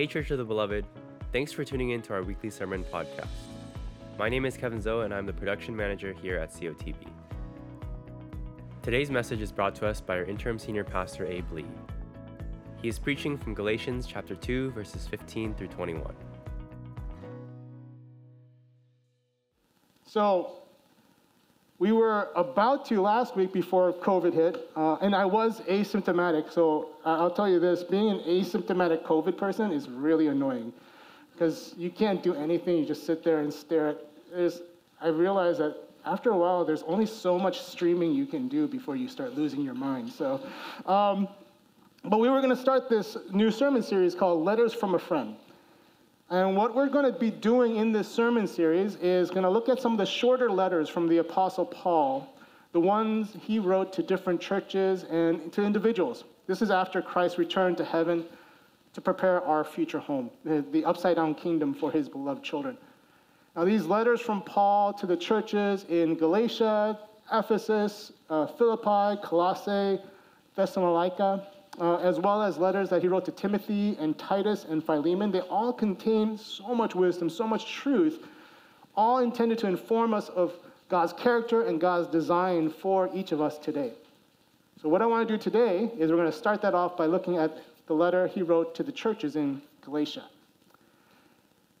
Hey, Church of the Beloved. Thanks for tuning in to our weekly sermon podcast. My name is Kevin Zoe, and I'm the production manager here at COTB. Today's message is brought to us by our interim senior pastor, Abe Lee. He is preaching from Galatians chapter 2, verses 15 through 21. So, we were about to last week before COVID hit, uh, and I was asymptomatic. So, I'll tell you this being an asymptomatic COVID person is really annoying because you can't do anything, you just sit there and stare at I realized that after a while, there's only so much streaming you can do before you start losing your mind. So, um, but we were going to start this new sermon series called Letters from a Friend. And what we're going to be doing in this sermon series is going to look at some of the shorter letters from the Apostle Paul, the ones he wrote to different churches and to individuals. This is after Christ returned to heaven to prepare our future home, the, upside down kingdom for his beloved children. Now, these letters from Paul to the churches in Galatia, Ephesus, uh, Philippi, Colossae, Thessalonica, uh, as well as letters that he wrote to Timothy and Titus and Philemon, they all contain so much wisdom, so much truth, all intended to inform us of God's character and God's design for each of us today. So, what I want to do today is we're going to start that off by looking at the letter he wrote to the churches in Galatia.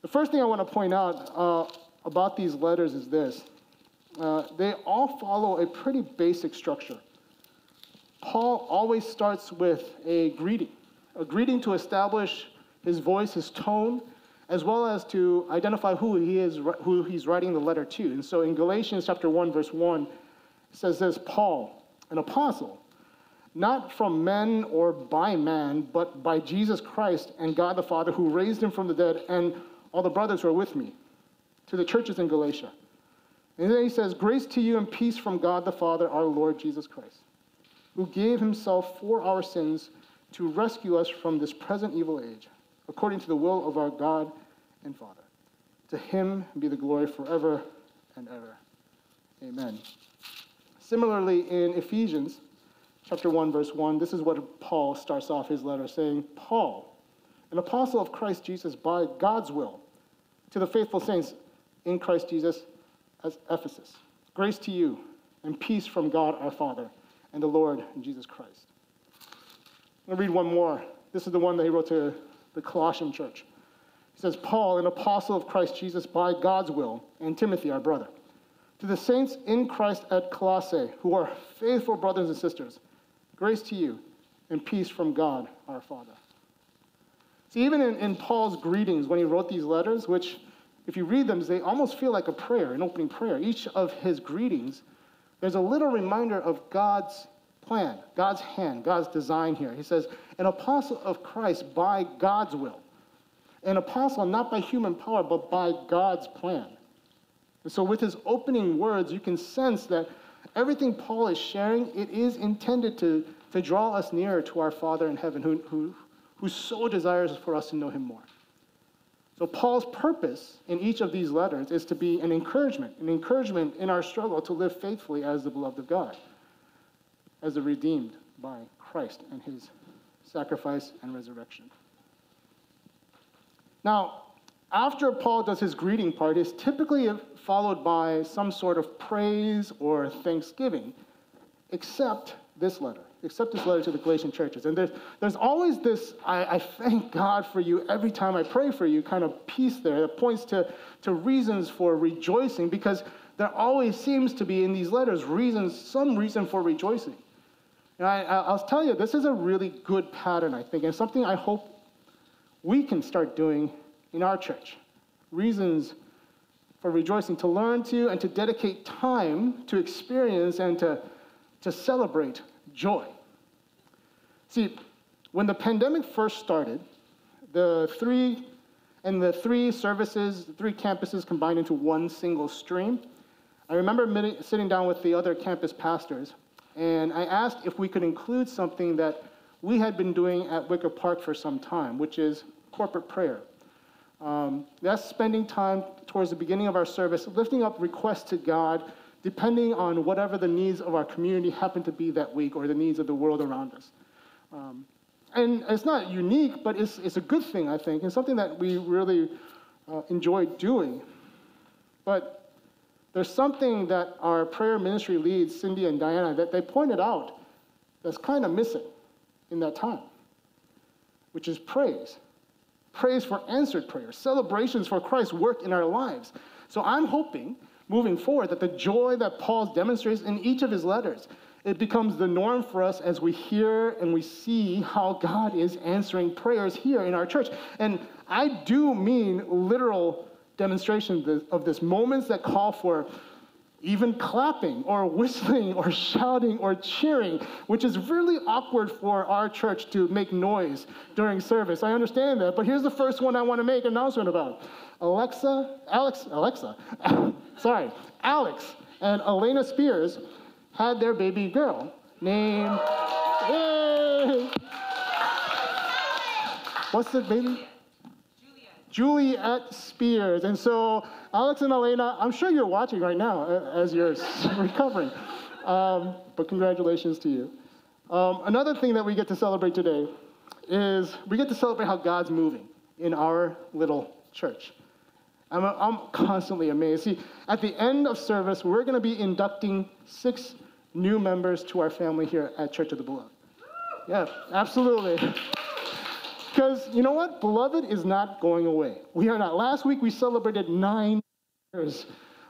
The first thing I want to point out uh, about these letters is this uh, they all follow a pretty basic structure. Paul always starts with a greeting, a greeting to establish his voice, his tone, as well as to identify who he is, who he's writing the letter to. And so in Galatians chapter 1, verse 1, it says this Paul, an apostle, not from men or by man, but by Jesus Christ and God the Father who raised him from the dead, and all the brothers who are with me, to the churches in Galatia. And then he says, Grace to you and peace from God the Father, our Lord Jesus Christ who gave himself for our sins to rescue us from this present evil age, according to the will of our God and Father. To him be the glory forever and ever. Amen. Similarly, in Ephesians chapter 1, verse 1, this is what Paul starts off his letter saying Paul, an apostle of Christ Jesus by God's will, to the faithful saints in Christ Jesus as Ephesus. Grace to you and peace from God our Father and the Lord Jesus Christ. I'm going to read one more. This is the one that he wrote to the Colossian church. He says, Paul, an apostle of Christ Jesus by God's will, and Timothy, our brother, to the saints in Christ at Colossae, who are faithful brothers and sisters, grace to you and peace from God our Father. See, even in, in Paul's greetings, when he wrote these letters, which, if you read them, they almost feel like a prayer, an opening prayer. Each of his greetings there's a little reminder of God's plan, God's hand, God's design here. He says, an apostle of Christ by God's will. An apostle not by human power, but by God's plan. And so with his opening words, you can sense that everything Paul is sharing, it is intended to, to draw us nearer to our Father in heaven, who, who, who so desires for us to know him more. So, Paul's purpose in each of these letters is to be an encouragement, an encouragement in our struggle to live faithfully as the beloved of God, as the redeemed by Christ and his sacrifice and resurrection. Now, after Paul does his greeting part, it's typically followed by some sort of praise or thanksgiving, except this letter accept this letter to the Galatian churches. And there's, there's always this, I, I, thank God for you every time I pray for you kind of piece there that points to, to reasons for rejoicing because there always seems to be in these letters reasons, some reason for rejoicing. And I, I'll tell you, this is a really good pattern, I think, and something I hope we can start doing in our church. Reasons for rejoicing, to learn to and to dedicate time to experience and to, to celebrate joy. See, when the pandemic first started, the three and the three services, the three campuses combined into one single stream. I remember sitting down with the other campus pastors, and I asked if we could include something that we had been doing at Wicker Park for some time, which is corporate prayer. Um, that's spending time towards the beginning of our service, lifting up requests to God depending on whatever the needs of our community happen to be that week or the needs of the world around us. Um, And it's not unique, but it's, it's a good thing, I think, and something that we really uh, enjoy doing. But there's something that our prayer ministry leads, Cindy and Diana, that they pointed out that's kind of missing in that time, which is praise. Praise for answered prayers, celebrations for Christ's work in our lives. So I'm hoping moving forward that the joy that Paul demonstrates in each of his letters, it becomes the norm for us as we hear and we see how God is answering prayers here in our church. And I do mean literal demonstrations of this, moments that call for even clapping or whistling or shouting or cheering, which is really awkward for our church to make noise during service. I understand that, but here's the first one I want to make an announcement about. Alexa, Alex, Alexa, sorry, Alex and Elena Spears had their baby girl named, yay! What's the baby? Juliet Spears. And so, Alex and Elena, I'm sure you're watching right now as you're recovering. Um, but congratulations to you. Um, another thing that we get to celebrate today is we get to celebrate how God's moving in our little church. I'm, I'm constantly amazed. See, at the end of service, we're going to be inducting six new members to our family here at Church of the Beloved. Yeah, absolutely. Because you know what? Beloved is not going away. We are not. Last week we celebrated nine years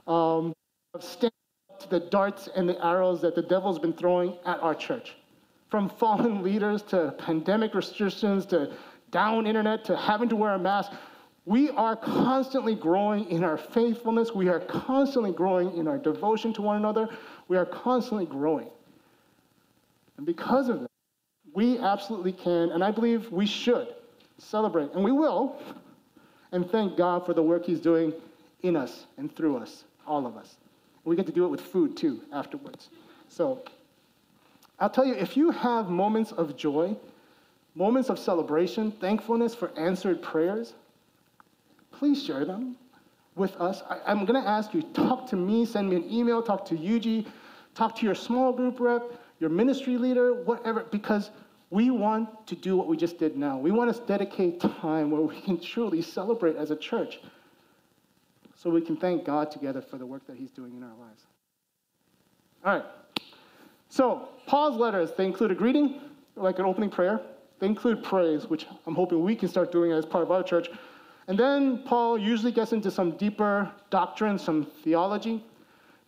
um, of standing up to the darts and the arrows that the devil's been throwing at our church. From fallen leaders to pandemic restrictions to down internet to having to wear a mask. We are constantly growing in our faithfulness. We are constantly growing in our devotion to one another. We are constantly growing. And because of that, we absolutely can, and I believe we should, celebrate, and we will, and thank God for the work He's doing in us and through us, all of us. We get to do it with food too afterwards. So I'll tell you, if you have moments of joy, moments of celebration, thankfulness for answered prayers, please share them with us. I, am going to ask you, talk to me, send me an email, talk to Yuji, talk to your small group rep, your ministry leader, whatever, because we want to do what we just did now. We want to dedicate time where we can truly celebrate as a church so we can thank God together for the work that He's doing in our lives. All right. So, Paul's letters, they include a greeting, like an opening prayer. They include praise, which I'm hoping we can start doing as part of our church. And then Paul usually gets into some deeper doctrine, some theology.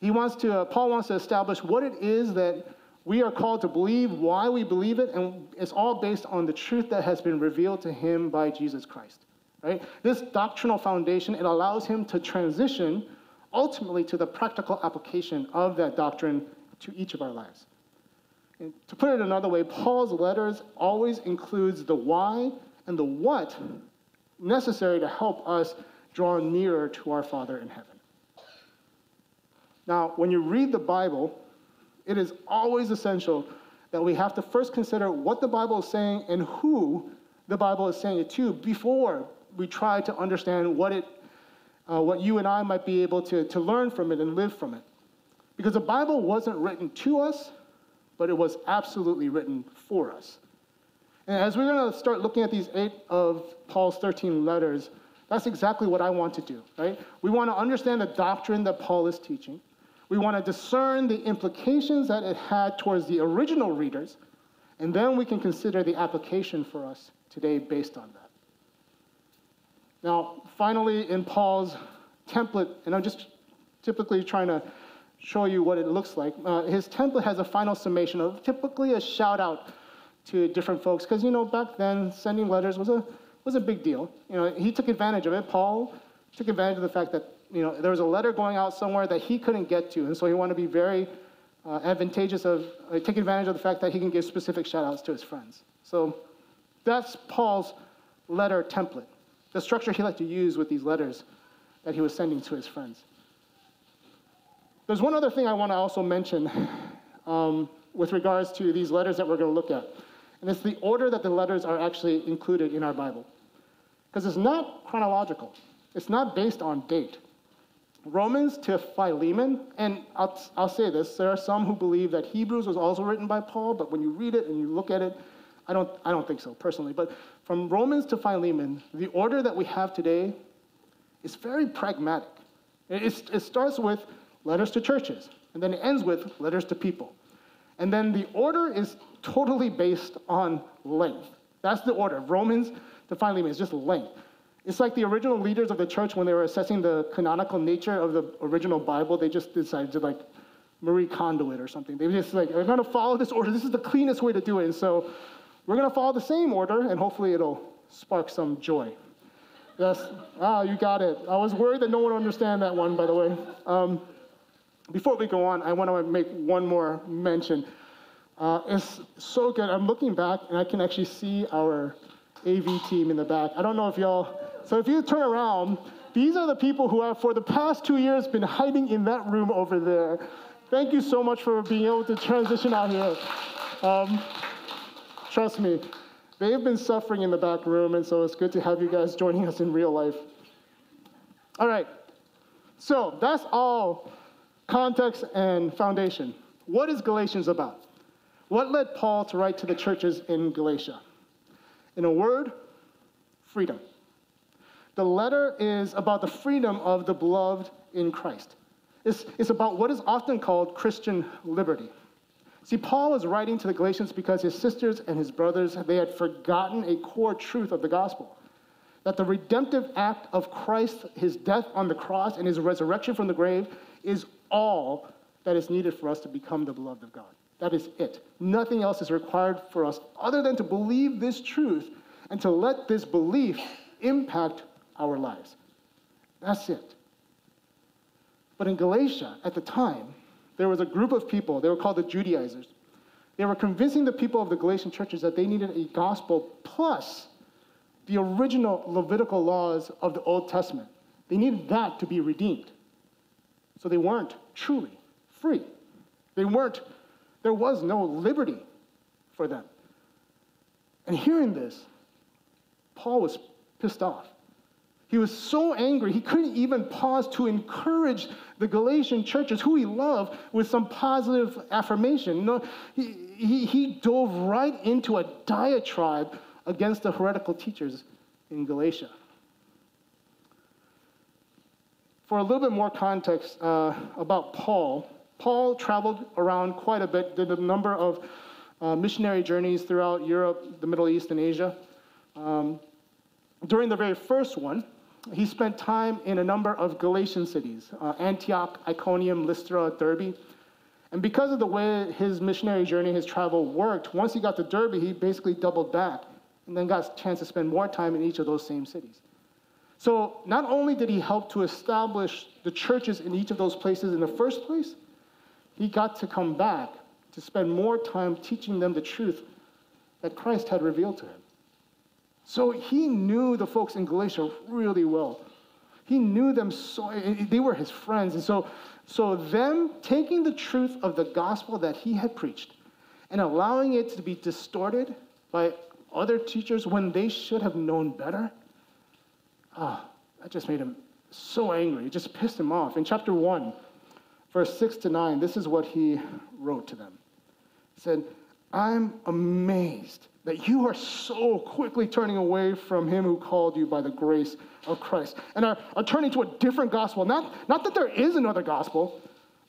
He wants to, uh, Paul wants to establish what it is that we are called to believe, why we believe it, and it's all based on the truth that has been revealed to him by Jesus Christ. Right? This doctrinal foundation, it allows him to transition ultimately to the practical application of that doctrine to each of our lives. And to put it another way, Paul's letters always includes the why and the what necessary to help us draw nearer to our Father in heaven. Now, when you read the Bible, it is always essential that we have to first consider what the Bible is saying and who the Bible is saying it to before we try to understand what, it, uh, what you and I might be able to, to learn from it and live from it. Because the Bible wasn't written to us, but it was absolutely written for us. And as we're going to start looking at these eight of Paul's 13 letters, that's exactly what I want to do, right? We want to understand the doctrine that Paul is teaching. We want to discern the implications that it had towards the original readers, and then we can consider the application for us today based on that. Now, finally, in Paul's template, and I'm just typically trying to show you what it looks like, uh, his template has a final summation of typically a shout out to different folks because you know back then sending letters was a was a big deal. You know, he took advantage of it. Paul took advantage of the fact that you know there was a letter going out somewhere that he couldn't get to, and so he wanted to be very uh, advantageous of uh, take advantage of the fact that he can give specific shout outs to his friends. So that's Paul's letter template, the structure he liked to use with these letters that he was sending to his friends. There's one other thing I want to also mention um, with regards to these letters that we're going to look at. And it's the order that the letters are actually included in our Bible. Because it's not chronological, it's not based on date. Romans to Philemon, and I'll, I'll say this there are some who believe that Hebrews was also written by Paul, but when you read it and you look at it, I don't, I don't think so personally. But from Romans to Philemon, the order that we have today is very pragmatic. It, it starts with letters to churches, and then it ends with letters to people. And then the order is totally based on length. That's the order. Romans to Philemon is just length. It's like the original leaders of the church when they were assessing the canonical nature of the original Bible, they just decided to like Marie Kondo it or something. They were just like, we're gonna follow this order. This is the cleanest way to do it. And so we're gonna follow the same order and hopefully it'll spark some joy. Yes, ah, you got it. I was worried that no one would understand that one, by the way. Um, before we go on, I want to make one more mention. Uh, it's so good. I'm looking back and I can actually see our AV team in the back. I don't know if y'all, so if you turn around, these are the people who have, for the past two years, been hiding in that room over there. Thank you so much for being able to transition out here. Um, trust me, they've been suffering in the back room, and so it's good to have you guys joining us in real life. All right, so that's all context and foundation. What is Galatians about? What led Paul to write to the churches in Galatia? In a word, freedom. The letter is about the freedom of the beloved in Christ. It's, it's about what is often called Christian liberty. See, Paul is writing to the Galatians because his sisters and his brothers, they had forgotten a core truth of the gospel. That the redemptive act of Christ, his death on the cross and his resurrection from the grave, is all that is needed for us to become the beloved of God. That is it. Nothing else is required for us other than to believe this truth and to let this belief impact our lives. That's it. But in Galatia, at the time, there was a group of people, they were called the Judaizers. They were convincing the people of the Galatian churches that they needed a gospel plus the original Levitical laws of the Old Testament. They needed that to be redeemed. So they weren't truly free. They weren't, there was no liberty for them. And hearing this, Paul was pissed off. He was so angry, he couldn't even pause to encourage the Galatian churches, who he loved, with some positive affirmation. No, he, he, he dove right into a diatribe against the heretical teachers in Galatia. For a little bit more context uh, about Paul, Paul traveled around quite a bit, did a number of uh, missionary journeys throughout Europe, the Middle East, and Asia. Um, during the very first one, he spent time in a number of Galatian cities uh, Antioch, Iconium, Lystra, Derbe. And because of the way his missionary journey, his travel worked, once he got to Derbe, he basically doubled back and then got a chance to spend more time in each of those same cities. So not only did he help to establish the churches in each of those places in the first place, he got to come back to spend more time teaching them the truth that Christ had revealed to him. So he knew the folks in Galatia really well. He knew them so, they were his friends. And so, so them taking the truth of the gospel that he had preached and allowing it to be distorted by other teachers when they should have known better, ah, oh, that just made him so angry. It just pissed him off. In chapter 1, verse 6 to 9, this is what he wrote to them. He said, I'm amazed that you are so quickly turning away from him who called you by the grace of Christ and are, are turning to a different gospel. Not, not that there is another gospel,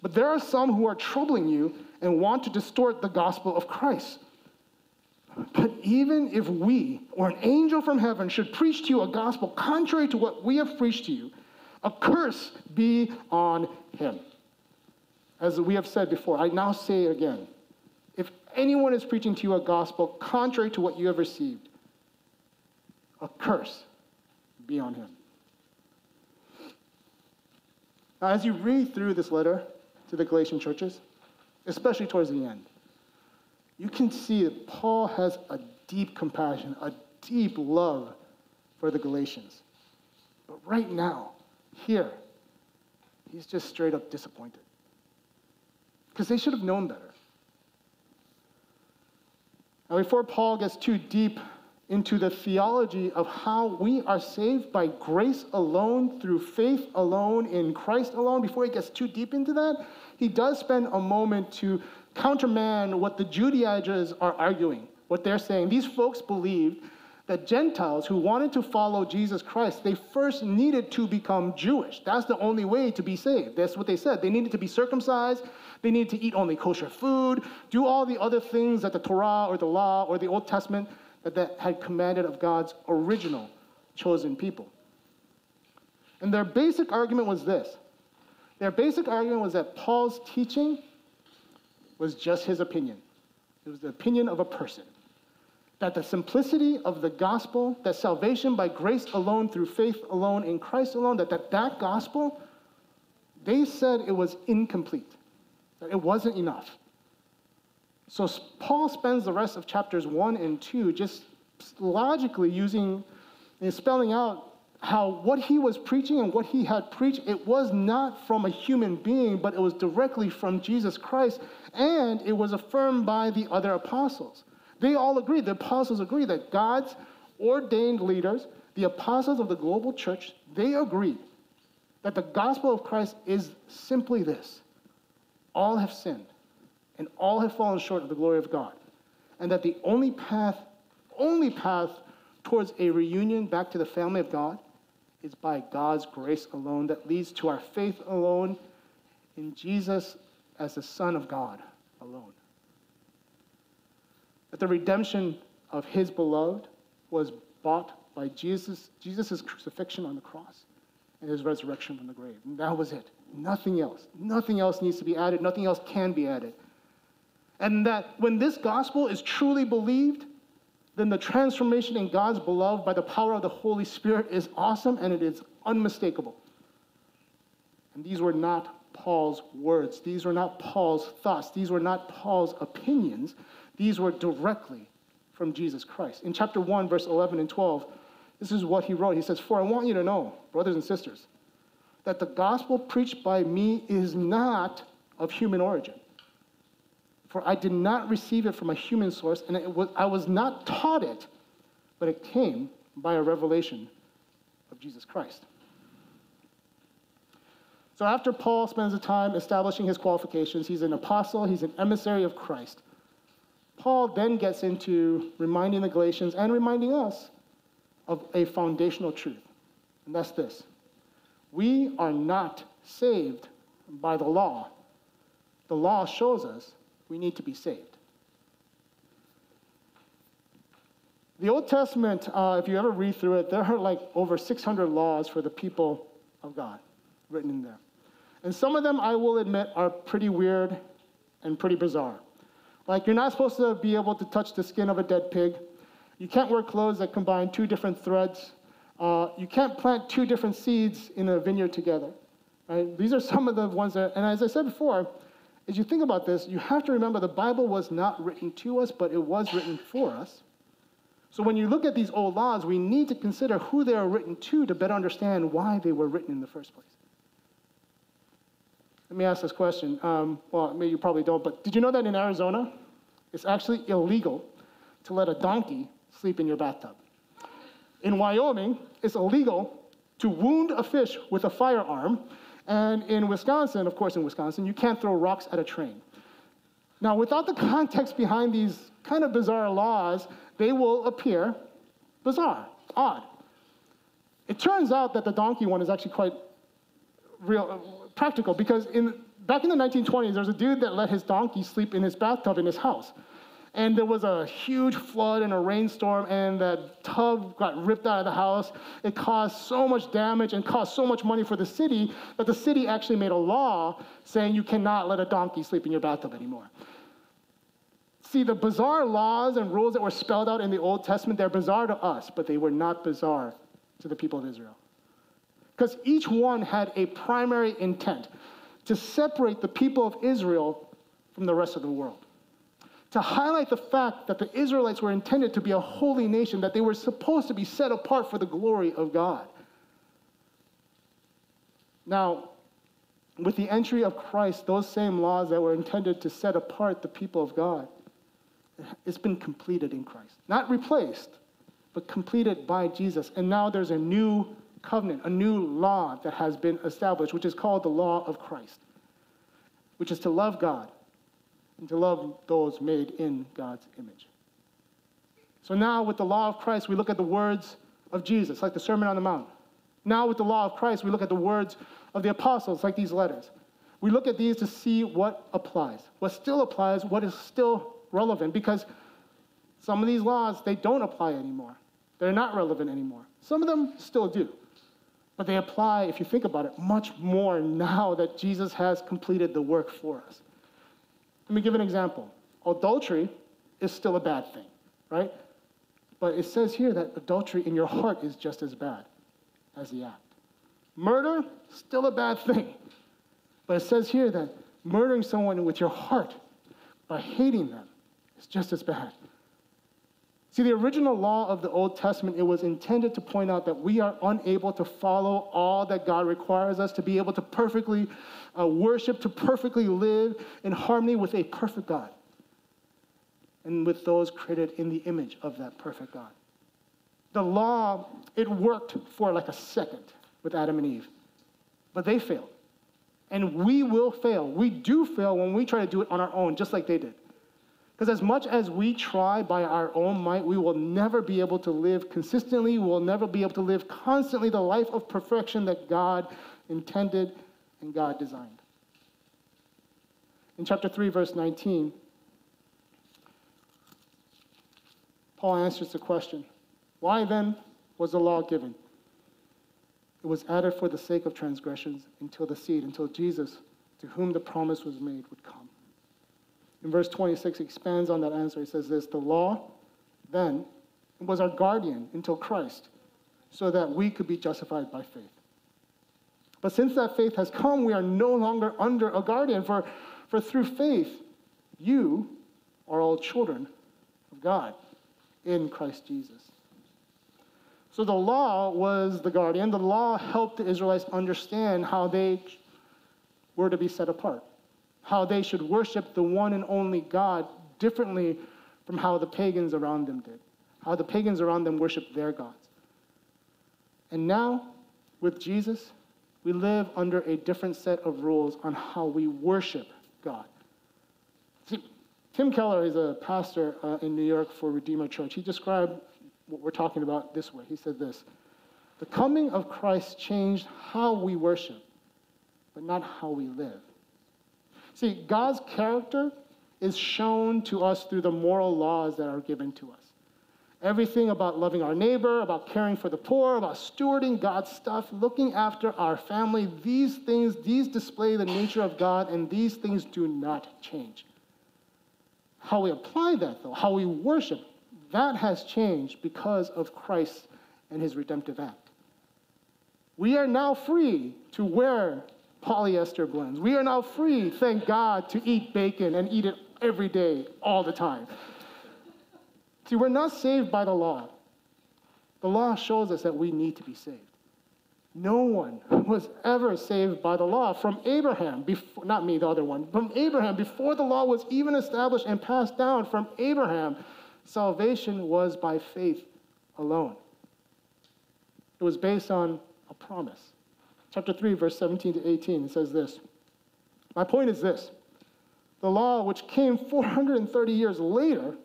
but there are some who are troubling you and want to distort the gospel of Christ. But even if we or an angel from heaven should preach to you a gospel contrary to what we have preached to you, a curse be on him. As we have said before, I now say it again If anyone is preaching to you a gospel contrary to what you have received, a curse be on him. Now, as you read through this letter to the Galatian churches, especially towards the end, you can see that Paul has a deep compassion, a deep love for the Galatians. But right now, here, he's just straight up disappointed. Because they should have known better. Now, before Paul gets too deep into the theology of how we are saved by grace alone, through faith alone, in Christ alone, before he gets too deep into that, he does spend a moment to countermand what the Judaizers are arguing, what they're saying, these folks believed that Gentiles who wanted to follow Jesus Christ, they first needed to become Jewish. That's the only way to be saved. That's what they said. They needed to be circumcised, they needed to eat only kosher food, do all the other things that the Torah or the law or the Old Testament that, that had commanded of God's original chosen people. And their basic argument was this their basic argument was that Paul's teaching was just his opinion, it was the opinion of a person. That the simplicity of the gospel, that salvation by grace alone, through faith alone, in Christ alone, that that, that gospel, they said it was incomplete, that it wasn't enough. So Paul spends the rest of chapters one and two just logically using and spelling out how what he was preaching and what he had preached, it was not from a human being, but it was directly from Jesus Christ, and it was affirmed by the other apostles. They all agreed, the apostles agreed that God's ordained leaders, the apostles of the global church, they agreed that the gospel of Christ is simply this all have sinned, and all have fallen short of the glory of God, and that the only path, only path towards a reunion back to the family of God is by God's grace alone that leads to our faith alone in Jesus as the Son of God. That the redemption of his beloved was bought by Jesus, Jesus' crucifixion on the cross and his resurrection from the grave. And that was it. Nothing else. Nothing else needs to be added. Nothing else can be added. And that when this gospel is truly believed, then the transformation in God's beloved by the power of the Holy Spirit is awesome and it is unmistakable. And these were not Paul's words. These were not Paul's thoughts. These were not Paul's opinions. These were directly from Jesus Christ. In chapter 1, verse 11 and 12, this is what he wrote. He says, For I want you to know, brothers and sisters, that the gospel preached by me is not of human origin. For I did not receive it from a human source, and was, I was not taught it, but it came by a revelation of Jesus Christ. So after Paul spends the time establishing his qualifications, he's an apostle, he's an emissary of Christ. Paul then gets into reminding the Galatians and reminding us of a foundational truth, and that's this we are not saved by the law. The law shows us we need to be saved. The Old Testament, uh, if you ever read through it, there are like over 600 laws for the people of God written in there. And some of them, I will admit, are pretty weird and pretty bizarre. Like, you're not supposed to be able to touch the skin of a dead pig. You can't wear clothes that combine two different threads. Uh, you can't plant two different seeds in a vineyard together. Right? These are some of the ones that, and as I said before, as you think about this, you have to remember the Bible was not written to us, but it was written for us. So when you look at these old laws, we need to consider who they are written to to better understand why they were written in the first place. Let me ask this question. Um, well, maybe you probably don't, but did you know that in Arizona, it's actually illegal to let a donkey sleep in your bathtub? In Wyoming, it's illegal to wound a fish with a firearm and in Wisconsin, of course, in Wisconsin, you can't throw rocks at a train. Now, without the context behind these kind of bizarre laws, they will appear bizarre, odd. It turns out that the donkey one is actually quite real, practical because in, back in the 1920s, there was a dude that let his donkey sleep in his bathtub in his house and there was a huge flood and a rainstorm, and that tub got ripped out of the house. It caused so much damage and cost so much money for the city that the city actually made a law saying you cannot let a donkey sleep in your bathtub anymore. See, the bizarre laws and rules that were spelled out in the Old Testament, they're bizarre to us, but they were not bizarre to the people of Israel. Because each one had a primary intent to separate the people of Israel from the rest of the world to highlight the fact that the Israelites were intended to be a holy nation, that they were supposed to be set apart for the glory of God. Now, with the entry of Christ, those same laws that were intended to set apart the people of God, it's been completed in Christ. Not replaced, but completed by Jesus. And now there's a new covenant, a new law that has been established, which is called the law of Christ, which is to love God and to love those made in God's image. So now, with the law of Christ, we look at the words of Jesus, like the Sermon on the Mount. Now, with the law of Christ, we look at the words of the apostles, like these letters. We look at these to see what applies, what still applies, what is still relevant, because some of these laws, they don't apply anymore. They're not relevant anymore. Some of them still do. But they apply, if you think about it, much more now that Jesus has completed the work for us. Let me give an example. Adultery is still a bad thing, right? But it says here that adultery in your heart is just as bad as the act. Murder, still a bad thing. But it says here that murdering someone with your heart by hating them is just as bad. See, the original law of the Old Testament, it was intended to point out that we are unable to follow all that God requires us to be able to perfectly uh, worship, to perfectly live in harmony with a perfect God and with those created in the image of that perfect God. The law, it worked for like a second with Adam and Eve, but they failed. And we will fail. We do fail when we try to do it on our own, just like they did. Because as much as we try by our own might, we will never be able to live consistently. We will never be able to live constantly the life of perfection that God intended and God designed. In chapter 3, verse 19, Paul answers the question Why then was the law given? It was added for the sake of transgressions until the seed, until Jesus, to whom the promise was made, would come. In verse 26, he expands on that answer. He says this The law then was our guardian until Christ, so that we could be justified by faith. But since that faith has come, we are no longer under a guardian, for, for through faith, you are all children of God in Christ Jesus. So the law was the guardian. The law helped the Israelites understand how they were to be set apart how they should worship the one and only God differently from how the pagans around them did, how the pagans around them worshiped their gods. And now, with Jesus, we live under a different set of rules on how we worship God. See, Tim Keller is a pastor uh, in New York for Redeemer Church. He described what we're talking about this way. He said this The coming of Christ changed how we worship, but not how we live. See, God's character is shown to us through the moral laws that are given to us. Everything about loving our neighbor, about caring for the poor, about stewarding God's stuff, looking after our family, these things, these display the nature of God, and these things do not change. How we apply that, though, how we worship, that has changed because of Christ and his redemptive act. We are now free to wear polyester blends. We are now free, thank God, to eat bacon and eat it every day, all the time. See, we're not saved by the law. The law shows us that we need to be saved. No one was ever saved by the law. From Abraham, before, not me, the other one, from Abraham, before the law was even established and passed down from Abraham, salvation was by faith alone. It was based on a promise chapter 3, verse 17 to 18. It says this My point is this the law, which came 430 years later,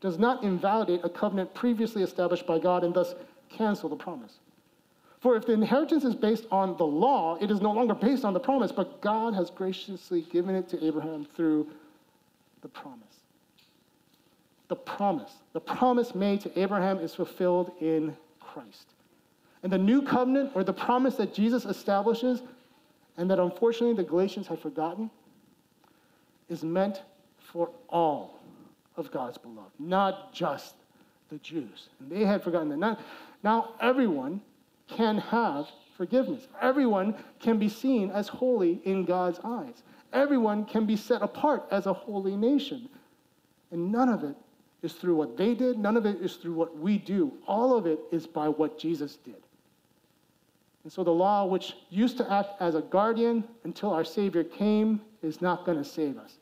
does not invalidate a covenant previously established by God and thus cancel the promise. For if the inheritance is based on the law, it is no longer based on the promise, but God has graciously given it to Abraham through the promise. The promise. The promise made to Abraham is fulfilled in Christ. And the new covenant, or the promise that Jesus establishes, and that unfortunately the Galatians have forgotten, is meant for all of God's beloved, not just the Jews. And they had forgotten that. Now, now everyone can have forgiveness. Everyone can be seen as holy in God's eyes. Everyone can be set apart as a holy nation. And none of it is through what they did, none of it is through what we do. All of it is by what Jesus did. And so the law, which used to act as a guardian until our Savior came, is not going to save us.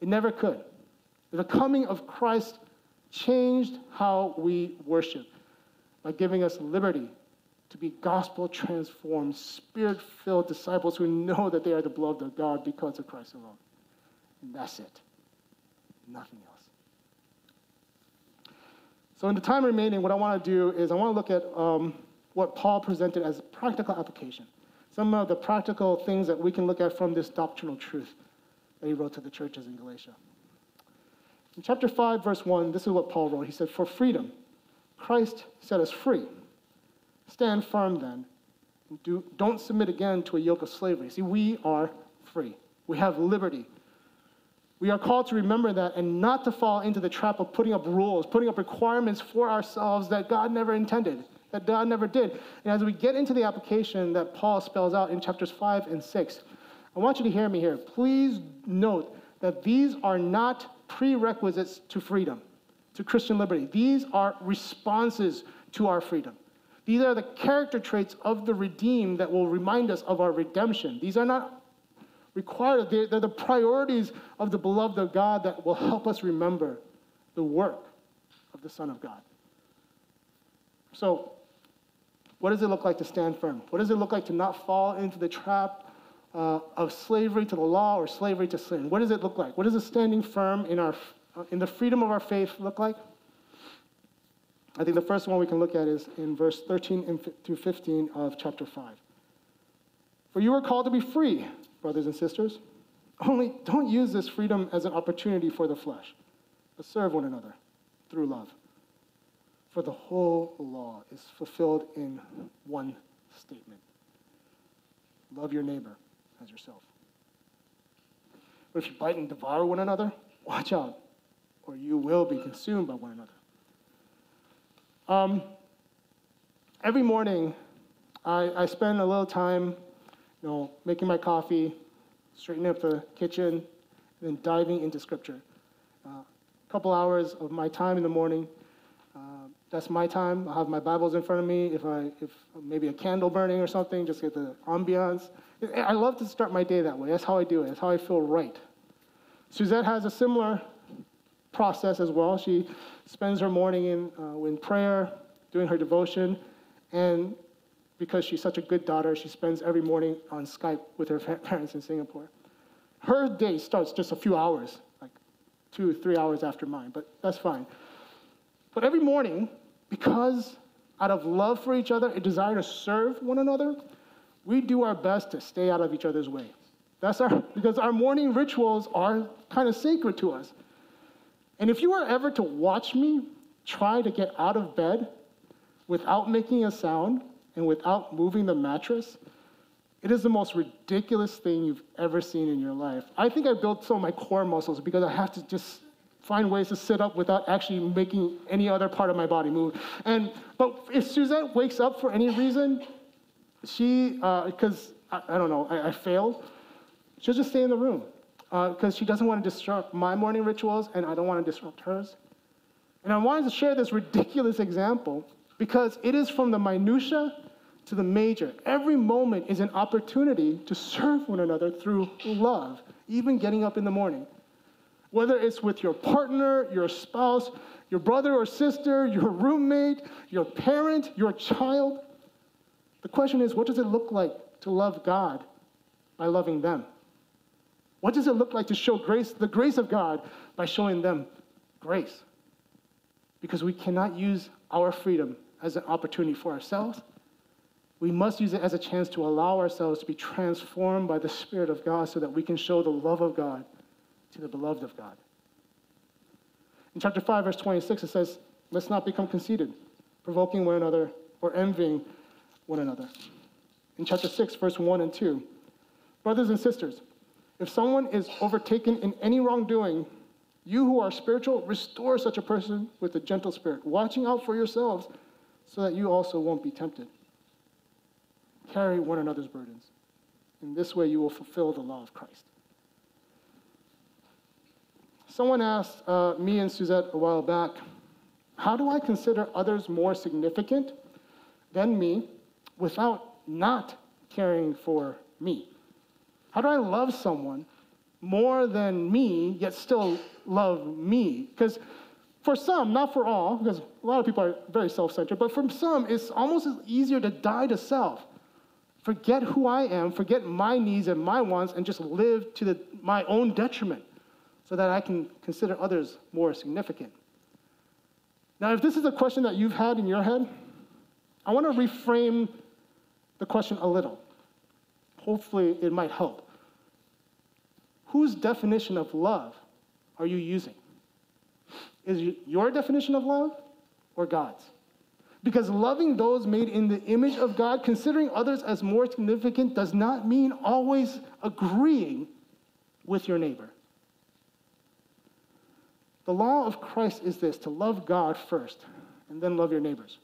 It never could. The coming of Christ changed how we worship by giving us liberty to be gospel transformed, spirit filled disciples who know that they are the beloved of God because of Christ alone. And that's it. Nothing else. So, in the time remaining, what I want to do is I want to look at um, what Paul presented as practical application, some of the practical things that we can look at from this doctrinal truth that he wrote to the churches in Galatia. In chapter 5, verse 1, this is what Paul wrote. He said, For freedom, Christ set us free. Stand firm then. Do, don't submit again to a yoke of slavery. See, we are free. We have liberty. We are called to remember that and not to fall into the trap of putting up rules, putting up requirements for ourselves that God never intended, that God never did. And as we get into the application that Paul spells out in chapters 5 and 6, I want you to hear me here. Please note that these are not prerequisites to freedom, to Christian liberty. These are responses to our freedom. These are the character traits of the redeemed that will remind us of our redemption. These are not required, they're, they're the priorities of the beloved of God that will help us remember the work of the Son of God. So, what does it look like to stand firm? What does it look like to not fall into the trap uh, of slavery to the law or slavery to sin? What does it look like? What does a standing firm in, our, uh, in the freedom of our faith look like? I think the first one we can look at is in verse 13 through 15 of chapter 5. For you are called to be free, brothers and sisters. Only don't use this freedom as an opportunity for the flesh, but serve one another through love. For the whole law is fulfilled in one statement love your neighbor as yourself. But if you bite and devour one another, watch out, or you will be consumed by one another. Um, every morning, I, I spend a little time, you know, making my coffee, straightening up the kitchen, and then diving into Scripture. A uh, couple hours of my time in the morning. That's my time. I'll have my Bibles in front of me. If I, if maybe a candle burning or something, just get the ambiance. I love to start my day that way. That's how I do it. That's how I feel right. Suzette has a similar process as well. She spends her morning in, uh, in prayer, doing her devotion, and because she's such a good daughter, she spends every morning on Skype with her parents in Singapore. Her day starts just a few hours, like two, three hours after mine, but that's fine. But every morning, because out of love for each other, a desire to serve one another, we do our best to stay out of each other's way. That's our, because our morning rituals are kind of sacred to us. And if you were ever to watch me try to get out of bed without making a sound and without moving the mattress, it is the most ridiculous thing you've ever seen in your life. I think I built some of my core muscles because I have to just find ways to sit up without actually making any other part of my body move. And but if Suzette wakes up for any reason, she because uh, I, I, don't know, I, I failed. She'll just stay in the room because uh, she doesn't want to disrupt my morning rituals and I don't want to disrupt hers. And I wanted to share this ridiculous example because it is from the minutia to the major. Every moment is an opportunity to serve one another through love, even getting up in the morning. Whether it's with your partner, your spouse, your brother or sister, your roommate, your parent, your child. The question is, what does it look like to love God by loving them? What does it look like to show grace, the grace of God, by showing them grace? Because we cannot use our freedom as an opportunity for ourselves. We must use it as a chance to allow ourselves to be transformed by the Spirit of God so that we can show the love of God to the beloved of God. In chapter 5, verse 26, it says, Let's not become conceited, provoking one another or envying one another. In chapter 6, verse 1 and 2, Brothers and sisters, if someone is overtaken in any wrongdoing, you who are spiritual, restore such a person with a gentle spirit, watching out for yourselves so that you also won't be tempted. Carry one another's burdens. In this way, you will fulfill the law of Christ. Someone asked uh, me and Suzette a while back, How do I consider others more significant than me without not caring for me? How do I love someone more than me, yet still love me? Because for some, not for all, because a lot of people are very self centered, but for some, it's almost easier to die to self. Forget who I am, forget my needs and my wants, and just live to the, my own detriment so that I can consider others more significant. Now, if this is a question that you've had in your head, I want to reframe the question a little. Hopefully, it might help. Whose definition of love are you using? Is your definition of love or God's? Because loving those made in the image of God, considering others as more significant, does not mean always agreeing with your neighbor. The law of Christ is this to love God first and then love your neighbors.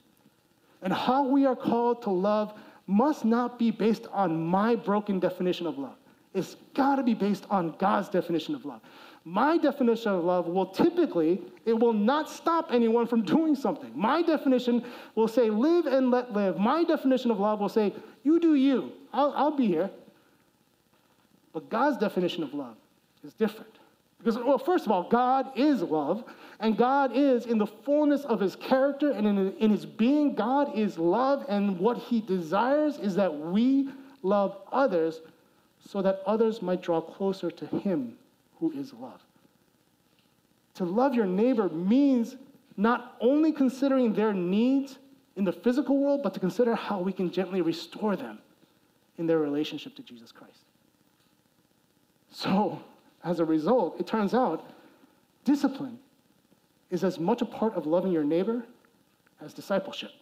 And how we are called to love must not be based on my broken definition of love. It's got to be based on God's definition of love. My definition of love will typically, it will not stop anyone from doing something. My definition will say, live and let live. My definition of love will say, you do you. I'll, I'll be here. But God's definition of love is different. Because, well, first of all, God is love, and God is in the fullness of his character and in, in his being. God is love, and what he desires is that we love others so that others might draw closer to him who is love. To love your neighbor means not only considering their needs in the physical world, but to consider how we can gently restore them in their relationship to Jesus Christ. So, as a result, it turns out discipline is as much a part of loving your neighbor as discipleship.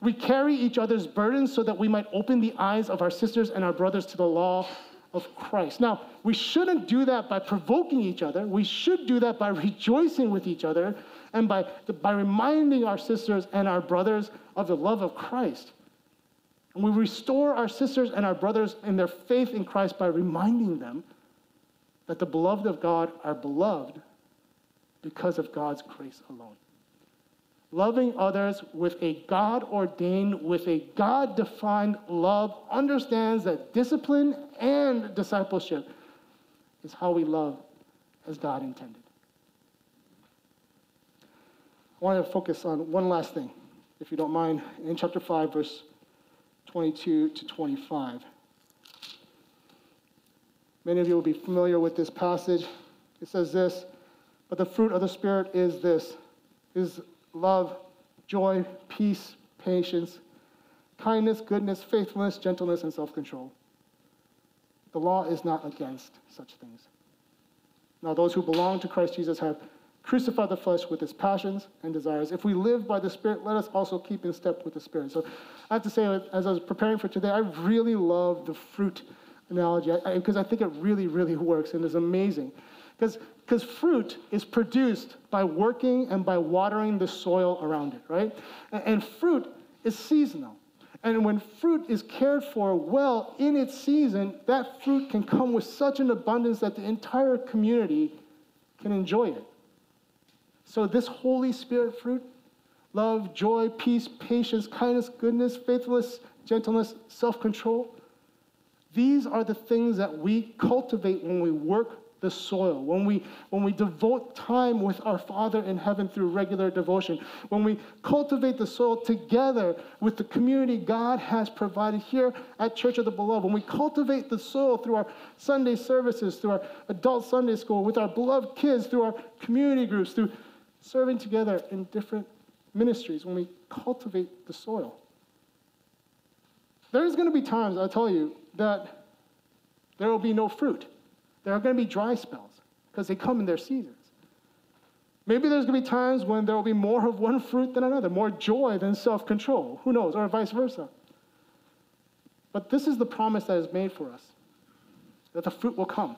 We carry each other's burdens so that we might open the eyes of our sisters and our brothers to the law of Christ. Now, we shouldn't do that by provoking each other. We should do that by rejoicing with each other and by, by reminding our sisters and our brothers of the love of Christ. And we restore our sisters and our brothers in their faith in Christ by reminding them that the beloved of God are beloved because of God's grace alone loving others with a God ordained, with a God defined love, understands that discipline and discipleship is how we love as God intended. I want to focus on one last thing, if you don't mind, in chapter 5, verse 22 to 25. Many of you will be familiar with this passage. It says this, but the fruit of the Spirit is this, is love, joy, peace, patience, kindness, goodness, faithfulness, gentleness, and self control. The law is not against such things. Now, those who belong to Christ Jesus have crucified the flesh with its passions and desires. If we live by the Spirit, let us also keep in step with the Spirit. So I have to say, as I was preparing for today, I really love the fruit analogy because I, I, I think it really, really works and is amazing. Because fruit is produced by working and by watering the soil around it, right? And fruit is seasonal. And when fruit is cared for well in its season, that fruit can come with such an abundance that the entire community can enjoy it. So, this Holy Spirit fruit love, joy, peace, patience, kindness, goodness, faithfulness, gentleness, self control these are the things that we cultivate when we work the soil, when we, when we devote time with our Father in heaven through regular devotion, when we cultivate the soil together with the community God has provided here at Church of the Beloved, when we cultivate the soil through our Sunday services, through our adult Sunday school, with our beloved kids, through our community groups, through serving together in different ministries, when we cultivate the soil. There's going to be times, I tell you, that there will be no fruit. There are going to be dry spells because they come in their seasons. Maybe there's going to be times when there will be more of one fruit than another, more joy than self control. Who knows? Or vice versa. But this is the promise that is made for us that the fruit will come.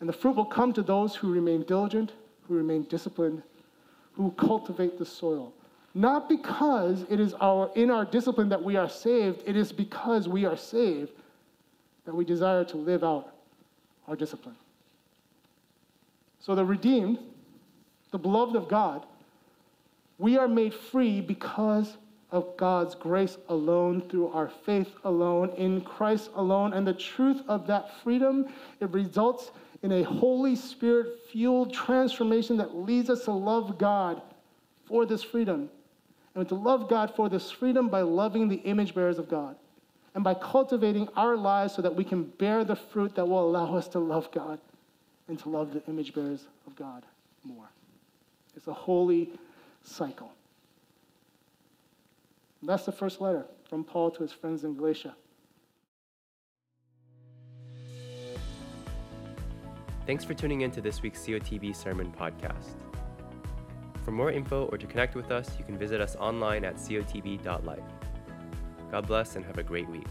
And the fruit will come to those who remain diligent, who remain disciplined, who cultivate the soil. Not because it is our, in our discipline that we are saved, it is because we are saved that we desire to live out our discipline. So, the redeemed, the beloved of God, we are made free because of God's grace alone, through our faith alone, in Christ alone. And the truth of that freedom, it results in a Holy Spirit fueled transformation that leads us to love God for this freedom. And to love God for this freedom by loving the image bearers of God and by cultivating our lives so that we can bear the fruit that will allow us to love God and to love the image bearers of God more. It's a holy cycle. That's the first letter from Paul to his friends in Galatia. Thanks for tuning in to this week's COTB Sermon Podcast. For more info or to connect with us, you can visit us online at cotb.life. God bless and have a great week.